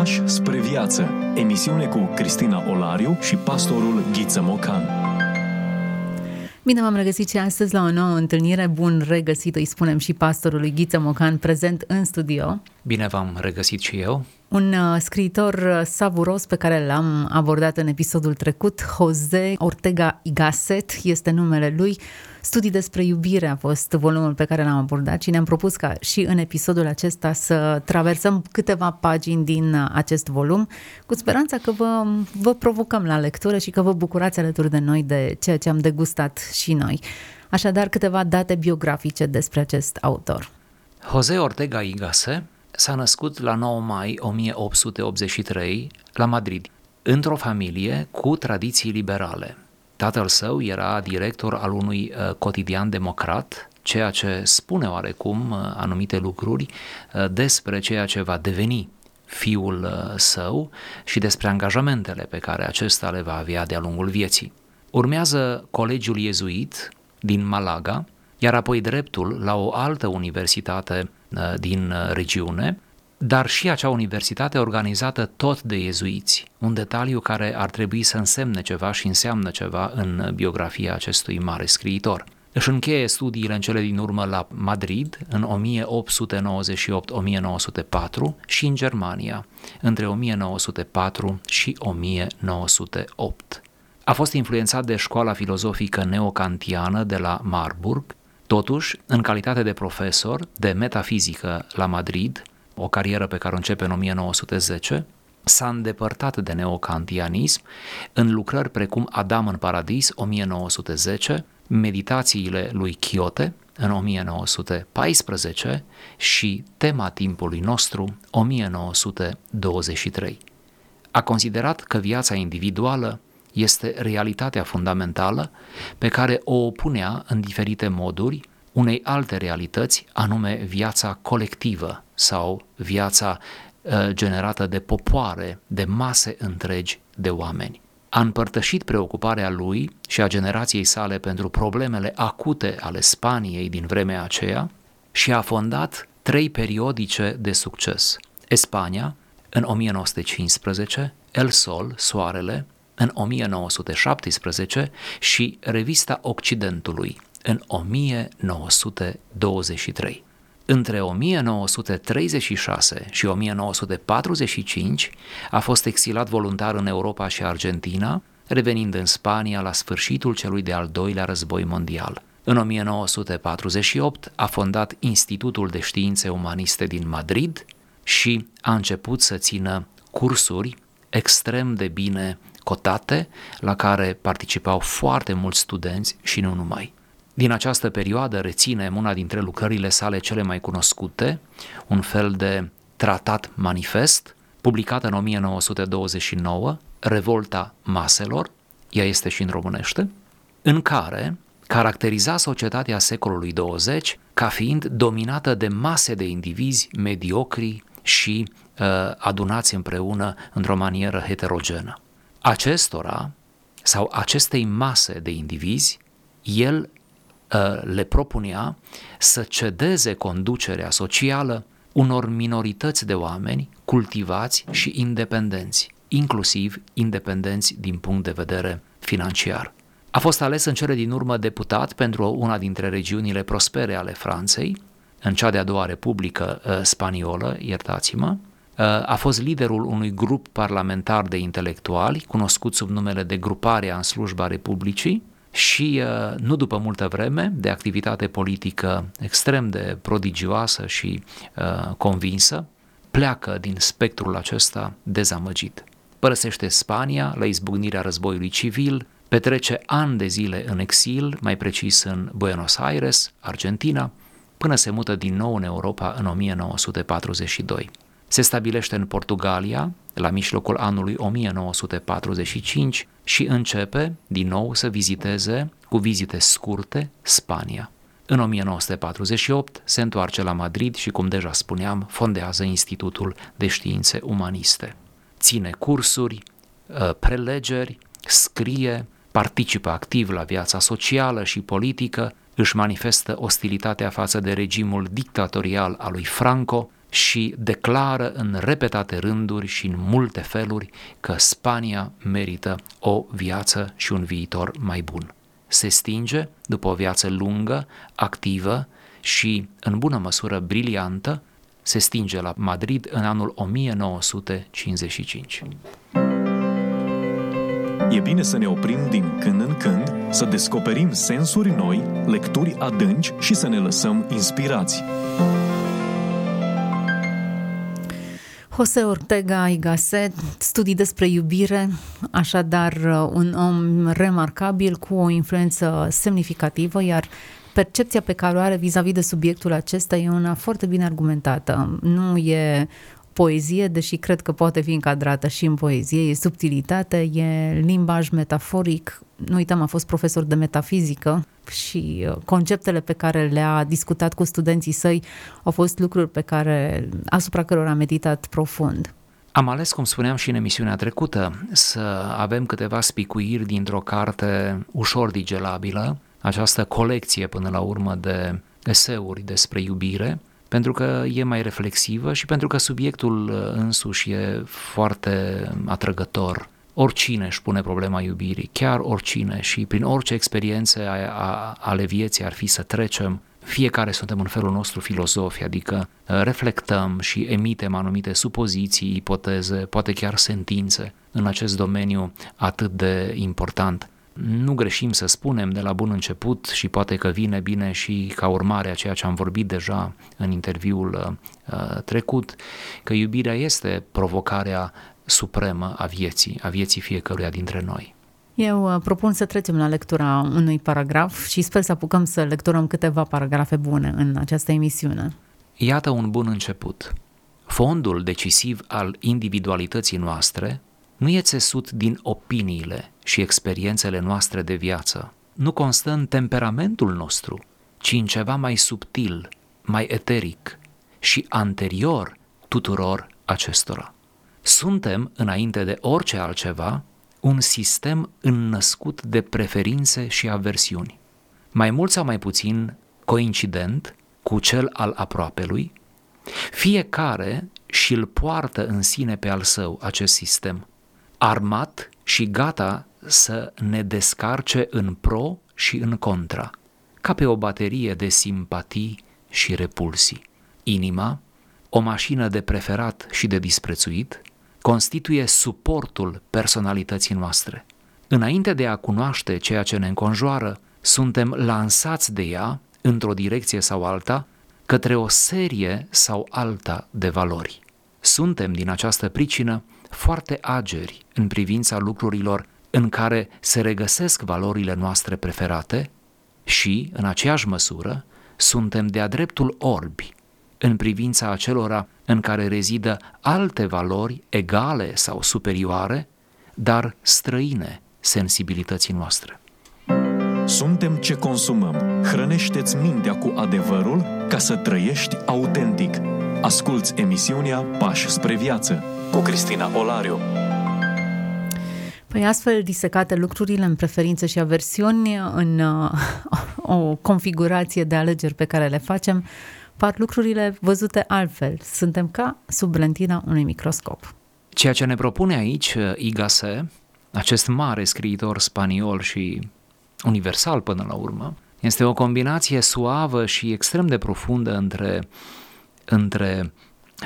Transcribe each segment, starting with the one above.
Pași spre viață. Emisiune cu Cristina Olariu și pastorul Ghiță Mocan. Bine v-am regăsit și astăzi la o nouă întâlnire. Bun regăsit, îi spunem și pastorului Ghiță Mocan, prezent în studio. Bine v-am regăsit și eu. Un uh, scriitor uh, savuros pe care l-am abordat în episodul trecut, Jose Ortega Gasset, este numele lui. Studii despre iubire a fost volumul pe care l-am abordat și ne-am propus ca și în episodul acesta să traversăm câteva pagini din uh, acest volum, cu speranța că vă, vă provocăm la lectură și că vă bucurați alături de noi de ceea ce am degustat și noi. Așadar, câteva date biografice despre acest autor. Jose Ortega y Gasset s-a născut la 9 mai 1883 la Madrid, într-o familie cu tradiții liberale. Tatăl său era director al unui uh, cotidian democrat, ceea ce spune oarecum uh, anumite lucruri uh, despre ceea ce va deveni fiul uh, său și despre angajamentele pe care acesta le va avea de-a lungul vieții. Urmează colegiul iezuit din Malaga, iar apoi dreptul la o altă universitate uh, din uh, regiune, dar și acea universitate organizată tot de iezuiți, un detaliu care ar trebui să însemne ceva și înseamnă ceva în biografia acestui mare scriitor. Își încheie studiile în cele din urmă la Madrid în 1898-1904 și în Germania între 1904 și 1908. A fost influențat de școala filozofică neocantiană de la Marburg, totuși, în calitate de profesor de metafizică la Madrid, o carieră pe care o începe în 1910, s-a îndepărtat de neocantianism în lucrări precum Adam în Paradis, 1910, Meditațiile lui Chiote, în 1914 și Tema timpului nostru, 1923. A considerat că viața individuală este realitatea fundamentală pe care o opunea în diferite moduri unei alte realități, anume viața colectivă sau viața uh, generată de popoare, de mase întregi de oameni. A împărtășit preocuparea lui și a generației sale pentru problemele acute ale Spaniei din vremea aceea și a fondat trei periodice de succes. Espania, în 1915, El Sol, Soarele, în 1917 și Revista Occidentului în 1923. Între 1936 și 1945 a fost exilat voluntar în Europa și Argentina, revenind în Spania la sfârșitul celui de-al doilea război mondial. În 1948 a fondat Institutul de Științe Umaniste din Madrid și a început să țină cursuri extrem de bine cotate, la care participau foarte mulți studenți și nu numai. Din această perioadă reținem una dintre lucrările sale cele mai cunoscute, un fel de tratat manifest, publicat în 1929, Revolta Maselor, ea este și în românește, în care caracteriza societatea secolului 20 ca fiind dominată de mase de indivizi mediocri și uh, adunați împreună într-o manieră heterogenă. Acestora sau acestei mase de indivizi, el uh, le propunea să cedeze conducerea socială unor minorități de oameni cultivați și independenți, inclusiv independenți din punct de vedere financiar. A fost ales în cele din urmă deputat pentru una dintre regiunile prospere ale Franței, în cea de-a doua republică uh, spaniolă, iertați-mă, uh, a fost liderul unui grup parlamentar de intelectuali, cunoscut sub numele de Gruparea în slujba Republicii, și uh, nu după multă vreme de activitate politică extrem de prodigioasă și uh, convinsă, pleacă din spectrul acesta dezamăgit. Părăsește Spania la izbucnirea războiului civil, petrece ani de zile în exil, mai precis în Buenos Aires, Argentina, până se mută din nou în Europa în 1942. Se stabilește în Portugalia la mijlocul anului 1945 și începe din nou să viziteze cu vizite scurte Spania. În 1948 se întoarce la Madrid și, cum deja spuneam, fondează Institutul de Științe Umaniste. Ține cursuri, ă, prelegeri, scrie, participă activ la viața socială și politică, își manifestă ostilitatea față de regimul dictatorial al lui Franco, și declară în repetate rânduri și în multe feluri că Spania merită o viață și un viitor mai bun. Se stinge după o viață lungă, activă și în bună măsură briliantă, se stinge la Madrid în anul 1955. E bine să ne oprim din când în când, să descoperim sensuri noi, lecturi adânci și să ne lăsăm inspirați. Jose Ortega y Gasset, studii despre iubire, așadar un om remarcabil cu o influență semnificativă, iar percepția pe care o are vis-a-vis de subiectul acesta e una foarte bine argumentată. Nu e poezie, deși cred că poate fi încadrată și în poezie, e subtilitate, e limbaj metaforic. Nu uităm, a fost profesor de metafizică și uh, conceptele pe care le-a discutat cu studenții săi au fost lucruri pe care, asupra cărora a meditat profund. Am ales, cum spuneam și în emisiunea trecută, să avem câteva spicuiri dintr-o carte ușor digelabilă, această colecție până la urmă de eseuri despre iubire, pentru că e mai reflexivă și pentru că subiectul uh, însuși e foarte atrăgător. Oricine își pune problema iubirii, chiar oricine și prin orice experiențe ale vieții ar fi să trecem, fiecare suntem în felul nostru filozofi, adică uh, reflectăm și emitem anumite supoziții, ipoteze, poate chiar sentințe în acest domeniu atât de important nu greșim să spunem de la bun început și poate că vine bine și ca urmare a ceea ce am vorbit deja în interviul uh, trecut, că iubirea este provocarea supremă a vieții, a vieții fiecăruia dintre noi. Eu uh, propun să trecem la lectura unui paragraf și sper să apucăm să lecturăm câteva paragrafe bune în această emisiune. Iată un bun început. Fondul decisiv al individualității noastre nu e țesut din opiniile și experiențele noastre de viață, nu constă în temperamentul nostru, ci în ceva mai subtil, mai eteric și anterior tuturor acestora. Suntem, înainte de orice altceva, un sistem înnăscut de preferințe și aversiuni. Mai mult sau mai puțin coincident cu cel al aproapelui, fiecare și-l poartă în sine pe al său acest sistem, armat și gata să ne descarce în pro și în contra, ca pe o baterie de simpatii și repulsii. Inima, o mașină de preferat și de disprețuit, constituie suportul personalității noastre. Înainte de a cunoaște ceea ce ne înconjoară, suntem lansați de ea, într-o direcție sau alta, către o serie sau alta de valori. Suntem, din această pricină, foarte ageri în privința lucrurilor în care se regăsesc valorile noastre preferate și, în aceeași măsură, suntem de-a dreptul orbi în privința acelora în care rezidă alte valori egale sau superioare, dar străine sensibilității noastre. Suntem ce consumăm. Hrănește-ți mintea cu adevărul ca să trăiești autentic. Asculți emisiunea Pași spre viață cu Cristina Olariu. Păi astfel disecate lucrurile în preferințe și aversiuni, în uh, o configurație de alegeri pe care le facem, par lucrurile văzute altfel. Suntem ca sub lentina unui microscop. Ceea ce ne propune aici uh, Igase, acest mare scriitor spaniol și universal până la urmă, este o combinație suavă și extrem de profundă între, între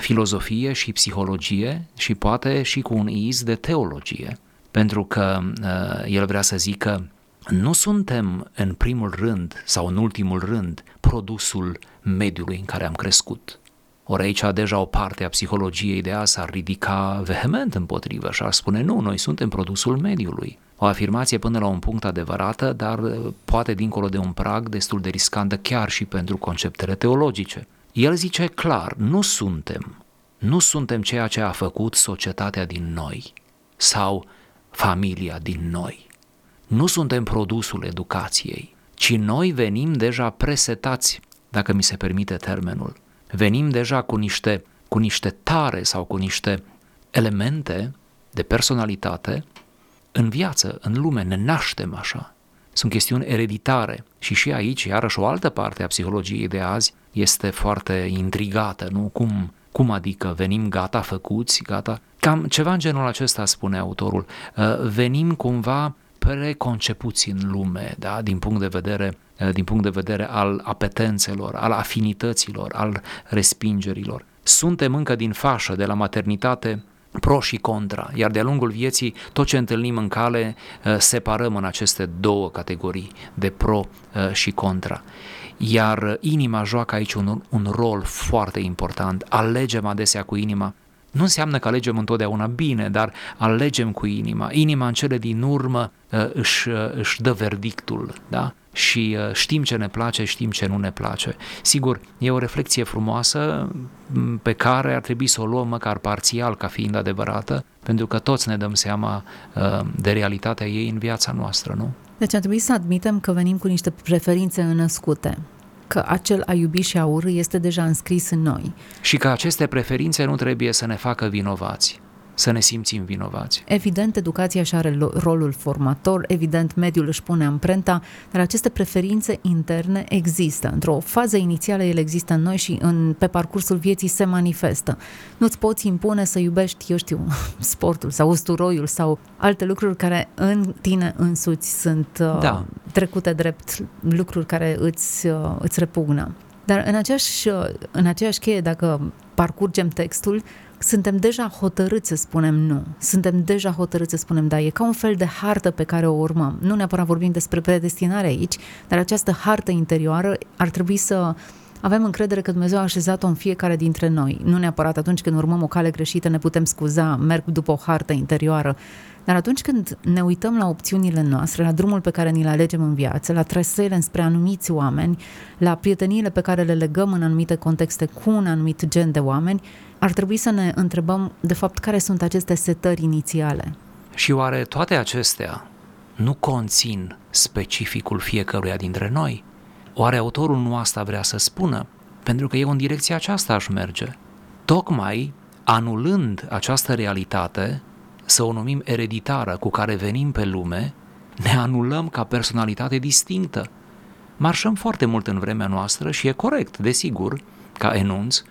filozofie și psihologie și poate și cu un iz de teologie pentru că uh, el vrea să zică nu suntem în primul rând sau în ultimul rând produsul mediului în care am crescut. Ori aici deja o parte a psihologiei de azi ar ridica vehement împotrivă și ar spune nu, noi suntem produsul mediului. O afirmație până la un punct adevărată, dar uh, poate dincolo de un prag destul de riscantă chiar și pentru conceptele teologice. El zice clar, nu suntem, nu suntem ceea ce a făcut societatea din noi sau familia din noi. Nu suntem produsul educației, ci noi venim deja presetați, dacă mi se permite termenul. Venim deja cu niște, cu niște tare sau cu niște elemente de personalitate în viață, în lume, ne naștem așa. Sunt chestiuni ereditare și și aici, iarăși o altă parte a psihologiei de azi este foarte intrigată, nu? Cum Cum adică venim gata făcuți, gata? Cam ceva în genul acesta spune autorul. Uh, venim cumva preconcepuți în lume, da? din punct de vedere uh, din punct de vedere al apetențelor, al afinităților, al respingerilor. Suntem încă din fașă de la maternitate pro și contra, iar de-a lungul vieții tot ce întâlnim în cale uh, separăm în aceste două categorii de pro și contra. Iar inima joacă aici un, un rol foarte important. Alegem adesea cu inima nu înseamnă că alegem întotdeauna bine, dar alegem cu inima. Inima în cele din urmă uh, își, uh, își dă verdictul, da? Și uh, știm ce ne place, știm ce nu ne place. Sigur, e o reflexie frumoasă pe care ar trebui să o luăm măcar parțial ca fiind adevărată, pentru că toți ne dăm seama de realitatea ei în viața noastră, nu? Deci ar trebui să admitem că venim cu niște preferințe înăscute că acel a iubi și a urâ este deja înscris în noi. Și că aceste preferințe nu trebuie să ne facă vinovați să ne simțim vinovați. Evident, educația și are rolul formator, evident, mediul își pune amprenta, dar aceste preferințe interne există. Într-o fază inițială ele există în noi și în, pe parcursul vieții se manifestă. Nu-ți poți impune să iubești, eu știu, sportul sau usturoiul sau alte lucruri care în tine însuți sunt uh, da. trecute drept lucruri care îți, uh, îți repugnă. Dar în aceeași, uh, în aceeași cheie, dacă parcurgem textul, suntem deja hotărâți să spunem nu. Suntem deja hotărâți să spunem da. E ca un fel de hartă pe care o urmăm. Nu neapărat vorbim despre predestinare aici, dar această hartă interioară ar trebui să avem încredere că Dumnezeu a așezat-o în fiecare dintre noi. Nu neapărat atunci când urmăm o cale greșită ne putem scuza, merg după o hartă interioară, dar atunci când ne uităm la opțiunile noastre, la drumul pe care ni le alegem în viață, la traseele înspre anumiți oameni, la prieteniile pe care le legăm în anumite contexte cu un anumit gen de oameni, ar trebui să ne întrebăm, de fapt, care sunt aceste setări inițiale. Și oare toate acestea nu conțin specificul fiecăruia dintre noi? Oare autorul nu asta vrea să spună? Pentru că eu în direcția aceasta aș merge. Tocmai anulând această realitate, să o numim ereditară cu care venim pe lume, ne anulăm ca personalitate distinctă. Marșăm foarte mult în vremea noastră și e corect, desigur, ca enunț,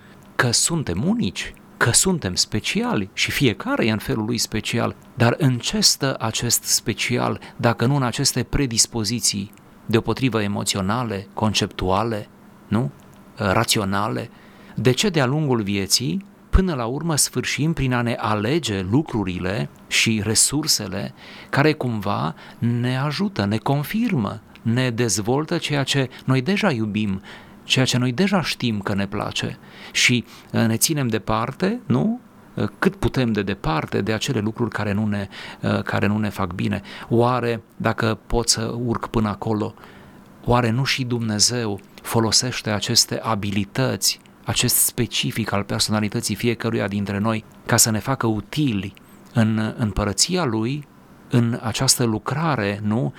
că suntem unici, că suntem speciali și fiecare e în felul lui special, dar în ce stă acest special dacă nu în aceste predispoziții deopotrivă emoționale, conceptuale, nu? raționale? De ce de-a lungul vieții până la urmă sfârșim prin a ne alege lucrurile și resursele care cumva ne ajută, ne confirmă, ne dezvoltă ceea ce noi deja iubim, ceea ce noi deja știm că ne place și uh, ne ținem departe, nu? Uh, cât putem de departe de acele lucruri care nu ne, uh, care nu ne fac bine. Oare, dacă pot să urc până acolo, oare nu și Dumnezeu folosește aceste abilități, acest specific al personalității fiecăruia dintre noi, ca să ne facă utili în împărăția Lui, în această lucrare, nu,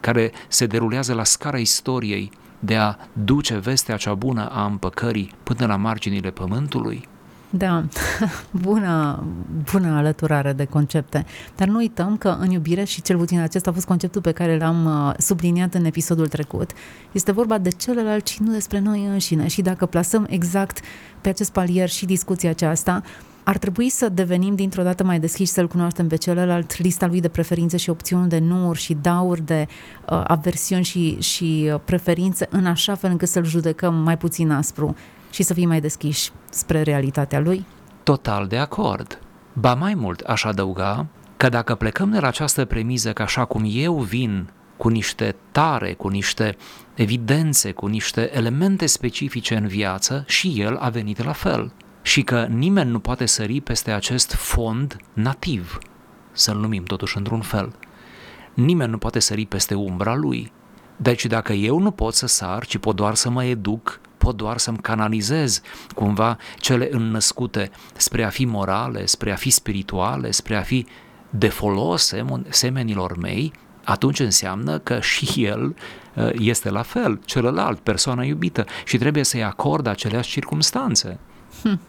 care se derulează la scara istoriei, de a duce vestea cea bună a împăcării până la marginile pământului? Da, bună, bună alăturare de concepte. Dar nu uităm că în iubire, și cel puțin acesta a fost conceptul pe care l-am uh, subliniat în episodul trecut, este vorba de celălalt și nu despre noi înșine. Și dacă plasăm exact pe acest palier și discuția aceasta, ar trebui să devenim dintr-o dată mai deschiși, să-l cunoaștem pe celălalt, lista lui de preferințe și opțiuni de nuuri și dauri de uh, aversiuni și, și uh, preferințe, în așa fel încât să-l judecăm mai puțin aspru și să fim mai deschiși spre realitatea lui? Total de acord. Ba mai mult, aș adăuga că dacă plecăm de la această premiză că așa cum eu vin cu niște tare, cu niște evidențe, cu niște elemente specifice în viață, și el a venit la fel și că nimeni nu poate sări peste acest fond nativ, să-l numim totuși într-un fel. Nimeni nu poate sări peste umbra lui. Deci dacă eu nu pot să sar, ci pot doar să mă educ, pot doar să-mi canalizez cumva cele înnăscute spre a fi morale, spre a fi spirituale, spre a fi de folos semenilor mei, atunci înseamnă că și el uh, este la fel, celălalt, persoana iubită și trebuie să-i acordă aceleași circumstanțe. Hm.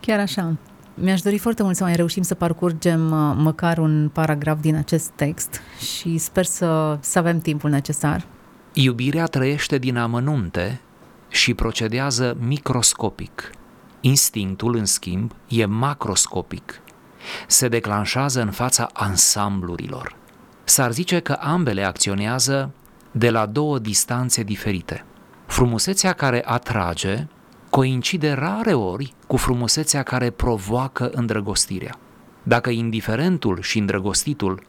Chiar așa. Mi-aș dori foarte mult să mai reușim să parcurgem uh, măcar un paragraf din acest text și sper să, să avem timpul necesar. Iubirea trăiește din amănunte și procedează microscopic. Instinctul, în schimb, e macroscopic. Se declanșează în fața ansamblurilor. S-ar zice că ambele acționează de la două distanțe diferite. Frumusețea care atrage coincide rare ori cu frumusețea care provoacă îndrăgostirea. Dacă indiferentul și îndrăgostitul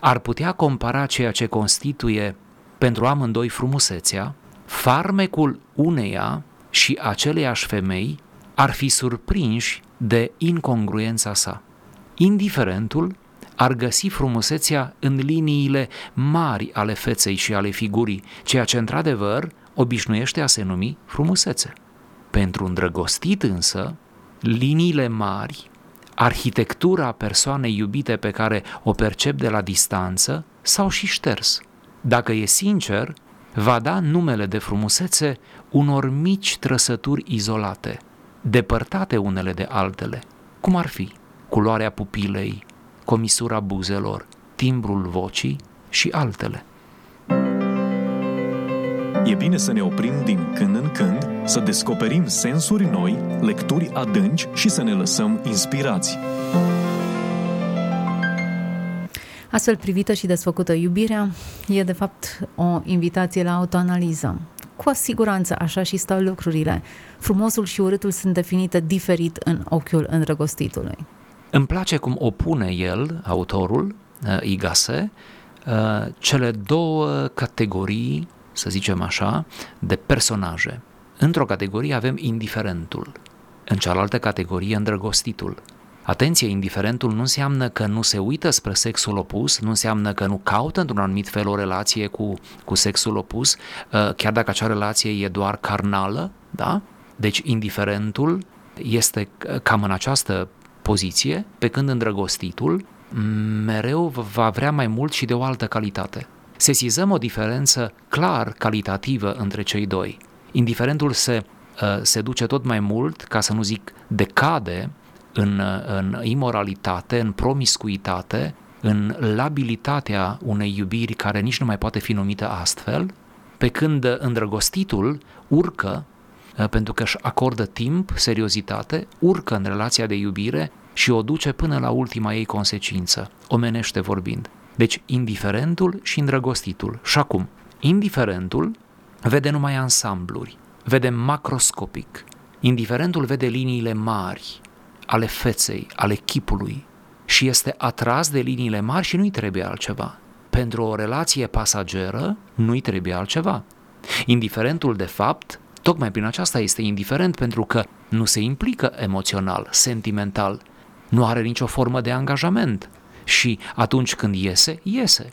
ar putea compara ceea ce constituie pentru amândoi frumusețea, farmecul uneia și aceleiași femei ar fi surprinși de incongruența sa. Indiferentul ar găsi frumusețea în liniile mari ale feței și ale figurii, ceea ce într-adevăr obișnuiește a se numi frumusețe. Pentru îndrăgostit însă, liniile mari, arhitectura persoanei iubite pe care o percep de la distanță, s-au și șters. Dacă e sincer, va da numele de frumusețe unor mici trăsături izolate, depărtate unele de altele, cum ar fi culoarea pupilei, comisura buzelor, timbrul vocii și altele. E bine să ne oprim din când în când, să descoperim sensuri noi, lecturi adânci și să ne lăsăm inspirați. Astfel privită și desfăcută iubirea e de fapt o invitație la autoanaliză. Cu siguranță așa și stau lucrurile. Frumosul și urâtul sunt definite diferit în ochiul îndrăgostitului. Îmi place cum opune el, autorul, uh, Igase, uh, cele două categorii, să zicem așa, de personaje. Într-o categorie avem indiferentul, în cealaltă categorie îndrăgostitul. Atenție, indiferentul nu înseamnă că nu se uită spre sexul opus, nu înseamnă că nu caută într-un anumit fel o relație cu, cu sexul opus, uh, chiar dacă acea relație e doar carnală, da? Deci indiferentul este cam în această poziție, pe când îndrăgostitul mereu va vrea mai mult și de o altă calitate. Sesizăm o diferență clar calitativă între cei doi. Indiferentul se, uh, se duce tot mai mult, ca să nu zic decade, în, uh, în imoralitate, în promiscuitate, în labilitatea unei iubiri care nici nu mai poate fi numită astfel, pe când îndrăgostitul urcă uh, pentru că își acordă timp, seriozitate, urcă în relația de iubire și o duce până la ultima ei consecință, omenește vorbind. Deci indiferentul și îndrăgostitul. Și acum, indiferentul vede numai ansambluri, vede macroscopic. Indiferentul vede liniile mari ale feței, ale chipului și este atras de liniile mari și nu-i trebuie altceva. Pentru o relație pasageră nu-i trebuie altceva. Indiferentul, de fapt, tocmai prin aceasta este indiferent pentru că nu se implică emoțional, sentimental, nu are nicio formă de angajament și atunci când iese, iese.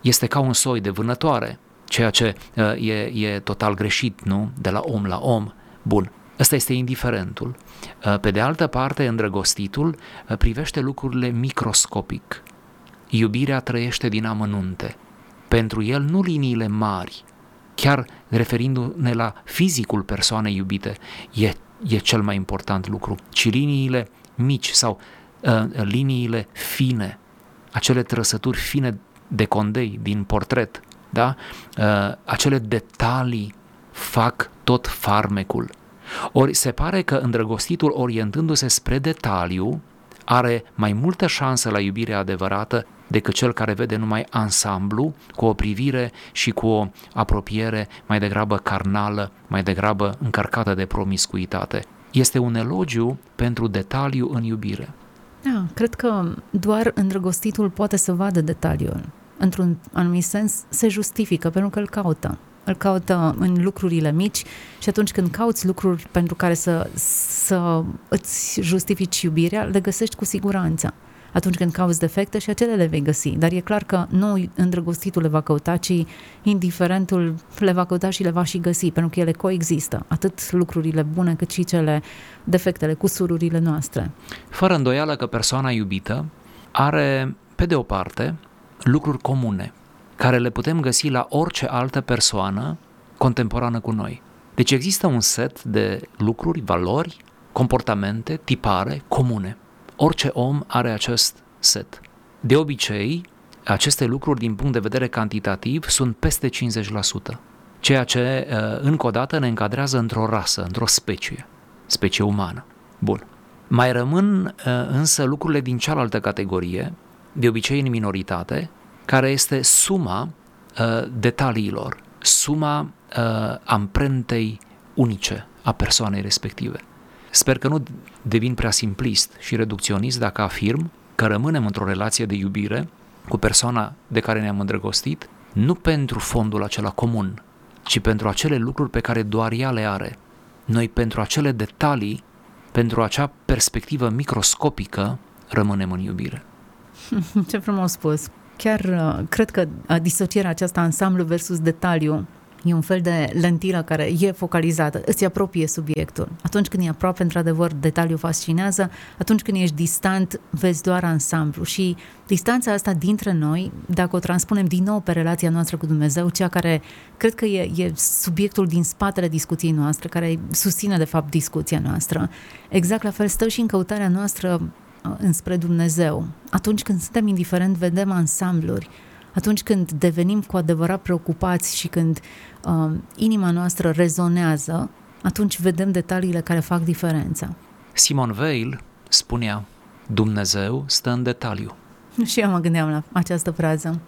Este ca un soi de vânătoare, ceea ce uh, e, e total greșit, nu? De la om la om. Bun. Ăsta este indiferentul. Uh, pe de altă parte, îndrăgostitul uh, privește lucrurile microscopic. Iubirea trăiește din amănunte. Pentru el nu liniile mari, chiar referindu-ne la fizicul persoanei iubite, e, e cel mai important lucru, ci liniile mici sau uh, liniile fine, acele trăsături fine de condei din portret, da? Uh, acele detalii fac tot farmecul. Ori se pare că îndrăgostitul orientându-se spre detaliu are mai multă șansă la iubire adevărată decât cel care vede numai ansamblu, cu o privire și cu o apropiere mai degrabă carnală, mai degrabă încărcată de promiscuitate. Este un elogiu pentru detaliu în iubire. Da, cred că doar îndrăgostitul poate să vadă detaliul. Într-un anumit sens se justifică pentru că îl caută. Îl caută în lucrurile mici și atunci când cauți lucruri pentru care să, să îți justifici iubirea, le găsești cu siguranță atunci când cauți defecte și acele le vei găsi. Dar e clar că nu îndrăgostitul le va căuta, ci indiferentul le va căuta și le va și găsi, pentru că ele coexistă, atât lucrurile bune cât și cele defectele, cusururile noastre. Fără îndoială că persoana iubită are, pe de o parte, lucruri comune, care le putem găsi la orice altă persoană contemporană cu noi. Deci există un set de lucruri, valori, comportamente, tipare comune. Orice om are acest set. De obicei, aceste lucruri din punct de vedere cantitativ sunt peste 50%, ceea ce uh, încă o dată ne încadrează într-o rasă, într-o specie, specie umană. Bun. Mai rămân uh, însă lucrurile din cealaltă categorie, de obicei în minoritate, care este suma uh, detaliilor, suma uh, amprentei unice a persoanei respective. Sper că nu devin prea simplist și reducționist dacă afirm că rămânem într-o relație de iubire cu persoana de care ne-am îndrăgostit, nu pentru fondul acela comun, ci pentru acele lucruri pe care doar ea le are. Noi pentru acele detalii, pentru acea perspectivă microscopică, rămânem în iubire. Ce frumos spus! Chiar uh, cred că uh, disocierea aceasta ansamblu versus detaliu E un fel de lentilă care e focalizată, îți apropie subiectul. Atunci când e aproape, într-adevăr, detaliul fascinează, atunci când ești distant, vezi doar ansamblu. Și distanța asta dintre noi, dacă o transpunem din nou pe relația noastră cu Dumnezeu, cea care cred că e, e subiectul din spatele discuției noastre, care susține, de fapt, discuția noastră, exact la fel stă și în căutarea noastră uh, înspre Dumnezeu. Atunci când suntem indiferent, vedem ansambluri, atunci când devenim cu adevărat preocupați și când uh, inima noastră rezonează, atunci vedem detaliile care fac diferența. Simon Weil spunea, Dumnezeu stă în detaliu. Și eu mă gândeam la această frază.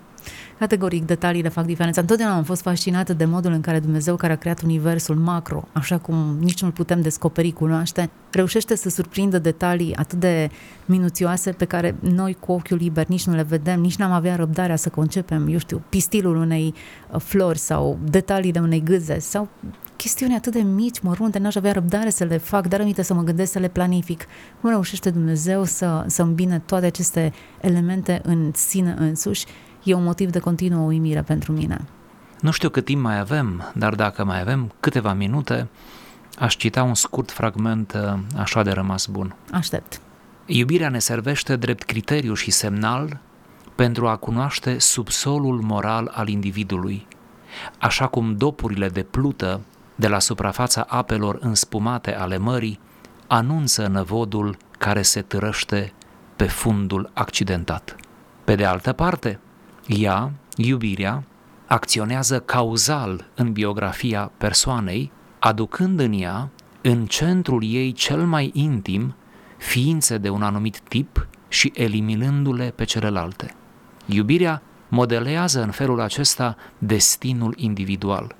Categoric, detaliile fac diferența. Întotdeauna am fost fascinată de modul în care Dumnezeu, care a creat universul macro, așa cum nici nu-l putem descoperi, cunoaște, reușește să surprindă detalii atât de minuțioase pe care noi cu ochiul liber nici nu le vedem, nici n-am avea răbdarea să concepem, eu știu, pistilul unei uh, flori sau detaliile unei gâze sau chestiuni atât de mici, mărunte, n-aș avea răbdare să le fac, dar aminte să mă gândesc să le planific. Cum reușește Dumnezeu să, să îmbine toate aceste elemente în sine însuși e un motiv de continuă uimire pentru mine. Nu știu cât timp mai avem, dar dacă mai avem câteva minute, aș cita un scurt fragment uh, așa de rămas bun. Aștept. Iubirea ne servește drept criteriu și semnal pentru a cunoaște subsolul moral al individului, așa cum dopurile de plută de la suprafața apelor înspumate ale mării anunță năvodul care se târăște pe fundul accidentat. Pe de altă parte, ea, iubirea, acționează cauzal în biografia persoanei, aducând în ea, în centrul ei cel mai intim, ființe de un anumit tip și eliminându-le pe celelalte. Iubirea modelează în felul acesta destinul individual.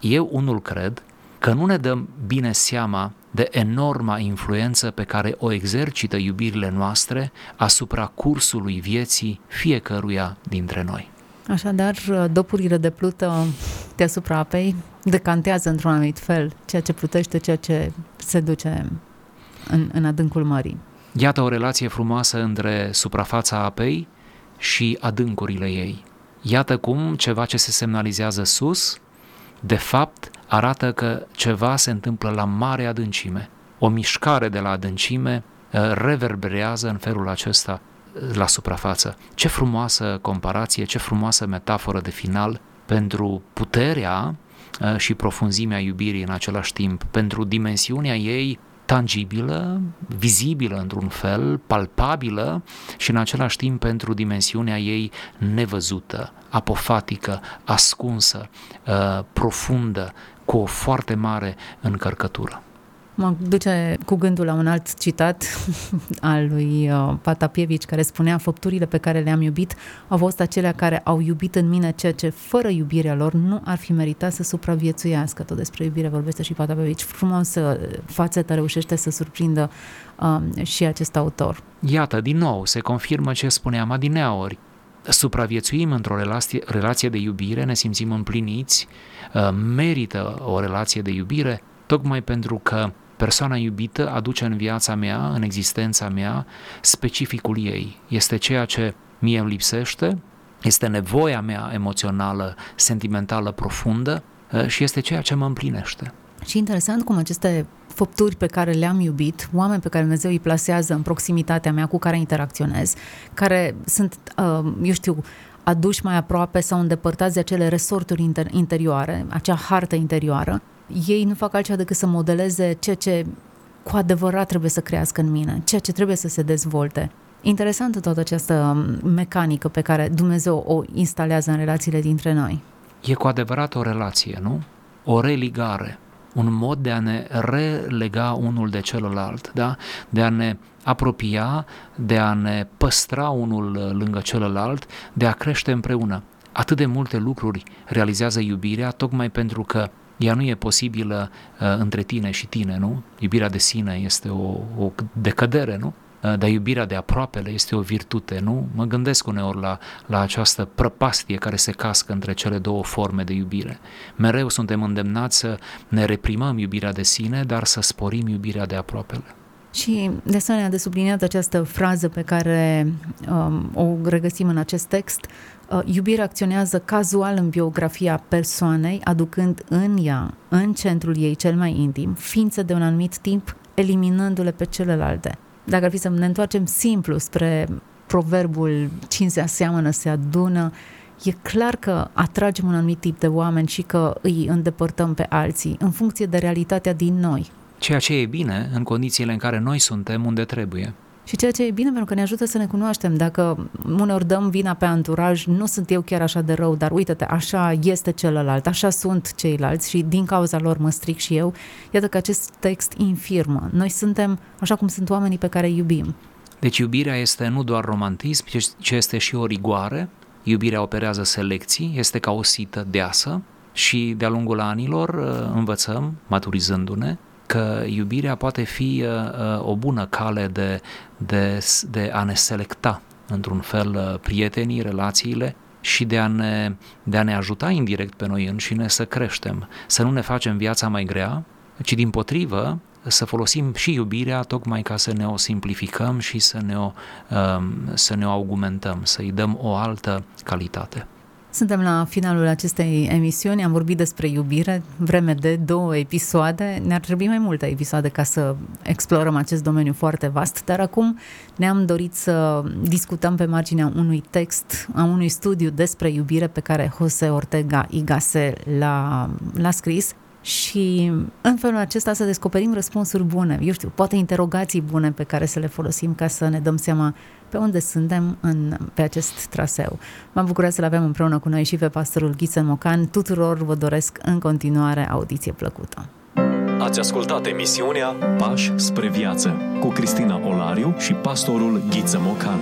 Eu unul cred că nu ne dăm bine seama de enorma influență pe care o exercită iubirile noastre asupra cursului vieții fiecăruia dintre noi. Așadar, dopurile de plută deasupra apei decantează într-un anumit fel ceea ce plutește, ceea ce se duce în, în adâncul mării. Iată o relație frumoasă între suprafața apei și adâncurile ei. Iată cum ceva ce se semnalizează sus, de fapt, arată că ceva se întâmplă la mare adâncime. O mișcare de la adâncime uh, reverberează în felul acesta uh, la suprafață. Ce frumoasă comparație, ce frumoasă metaforă de final pentru puterea uh, și profunzimea iubirii în același timp, pentru dimensiunea ei tangibilă, vizibilă într-un fel, palpabilă și în același timp pentru dimensiunea ei nevăzută, apofatică, ascunsă, profundă, cu o foarte mare încărcătură. Mă duce cu gândul la un alt citat al lui uh, Patapievici care spunea făpturile pe care le-am iubit au fost acelea care au iubit în mine ceea ce fără iubirea lor nu ar fi meritat să supraviețuiască. Tot despre iubire vorbește și Patapievici. Frumos uh, fațeta reușește să surprindă um, și acest autor. Iată, din nou, se confirmă ce spuneam adineaori supraviețuim într-o relație, relație de iubire, ne simțim împliniți, uh, merită o relație de iubire, tocmai pentru că persoana iubită aduce în viața mea, în existența mea, specificul ei. Este ceea ce mie îmi lipsește, este nevoia mea emoțională, sentimentală profundă uh, și este ceea ce mă împlinește. Și interesant cum aceste făpturi pe care le-am iubit, oameni pe care Dumnezeu îi plasează în proximitatea mea, cu care interacționez, care sunt, uh, eu știu, aduși mai aproape sau îndepărtați de acele resorturi inter- interioare, acea hartă interioară, ei nu fac altceva decât să modeleze ceea ce cu adevărat trebuie să crească în mine, ceea ce trebuie să se dezvolte. Interesantă toată această mecanică pe care Dumnezeu o instalează în relațiile dintre noi. E cu adevărat o relație, nu? O religare un mod de a ne relega unul de celălalt, da? de a ne apropia, de a ne păstra unul lângă celălalt, de a crește împreună. Atât de multe lucruri realizează iubirea tocmai pentru că ea nu e posibilă uh, între tine și tine, nu? Iubirea de sine este o, o decădere, nu? Uh, dar iubirea de aproapele este o virtute, nu? Mă gândesc uneori la, la această prăpastie care se cască între cele două forme de iubire. Mereu suntem îndemnați să ne reprimăm iubirea de sine, dar să sporim iubirea de aproapele. Și de asemenea de subliniat această frază pe care um, o regăsim în acest text, uh, iubirea acționează cazual în biografia persoanei, aducând în ea, în centrul ei cel mai intim, ființe de un anumit timp, eliminându-le pe celelalte. Dacă ar fi să ne întoarcem simplu spre proverbul cine se aseamănă se adună, e clar că atragem un anumit tip de oameni și că îi îndepărtăm pe alții în funcție de realitatea din noi. Ceea ce e bine în condițiile în care noi suntem unde trebuie. Și ceea ce e bine pentru că ne ajută să ne cunoaștem. Dacă uneori dăm vina pe anturaj, nu sunt eu chiar așa de rău, dar uite-te, așa este celălalt, așa sunt ceilalți și din cauza lor mă stric și eu. Iată că acest text infirmă. Noi suntem așa cum sunt oamenii pe care îi iubim. Deci iubirea este nu doar romantism, ci este și o rigoare. Iubirea operează selecții, este ca o sită deasă și de-a lungul anilor uh, învățăm, maturizându-ne, că iubirea poate fi uh, uh, o bună cale de, de, de a ne selecta într-un fel uh, prietenii, relațiile și de a, ne, de a ne ajuta indirect pe noi înșine să creștem, să nu ne facem viața mai grea, ci din potrivă să folosim și iubirea tocmai ca să ne o simplificăm și să ne o, um, să ne o augmentăm, să-i dăm o altă calitate. Suntem la finalul acestei emisiuni, am vorbit despre iubire, vreme de două episoade. Ne-ar trebui mai multe episoade ca să explorăm acest domeniu foarte vast, dar acum ne-am dorit să discutăm pe marginea unui text, a unui studiu despre iubire pe care Jose Ortega Igase l-a, l-a scris și în felul acesta să descoperim răspunsuri bune, eu știu, poate interogații bune pe care să le folosim ca să ne dăm seama pe unde suntem în, pe acest traseu. M-am bucurat să-l avem împreună cu noi și pe pastorul Ghiță Mocan. Tuturor vă doresc în continuare audiție plăcută. Ați ascultat emisiunea Pași spre viață cu Cristina Olariu și pastorul Ghiță Mocan.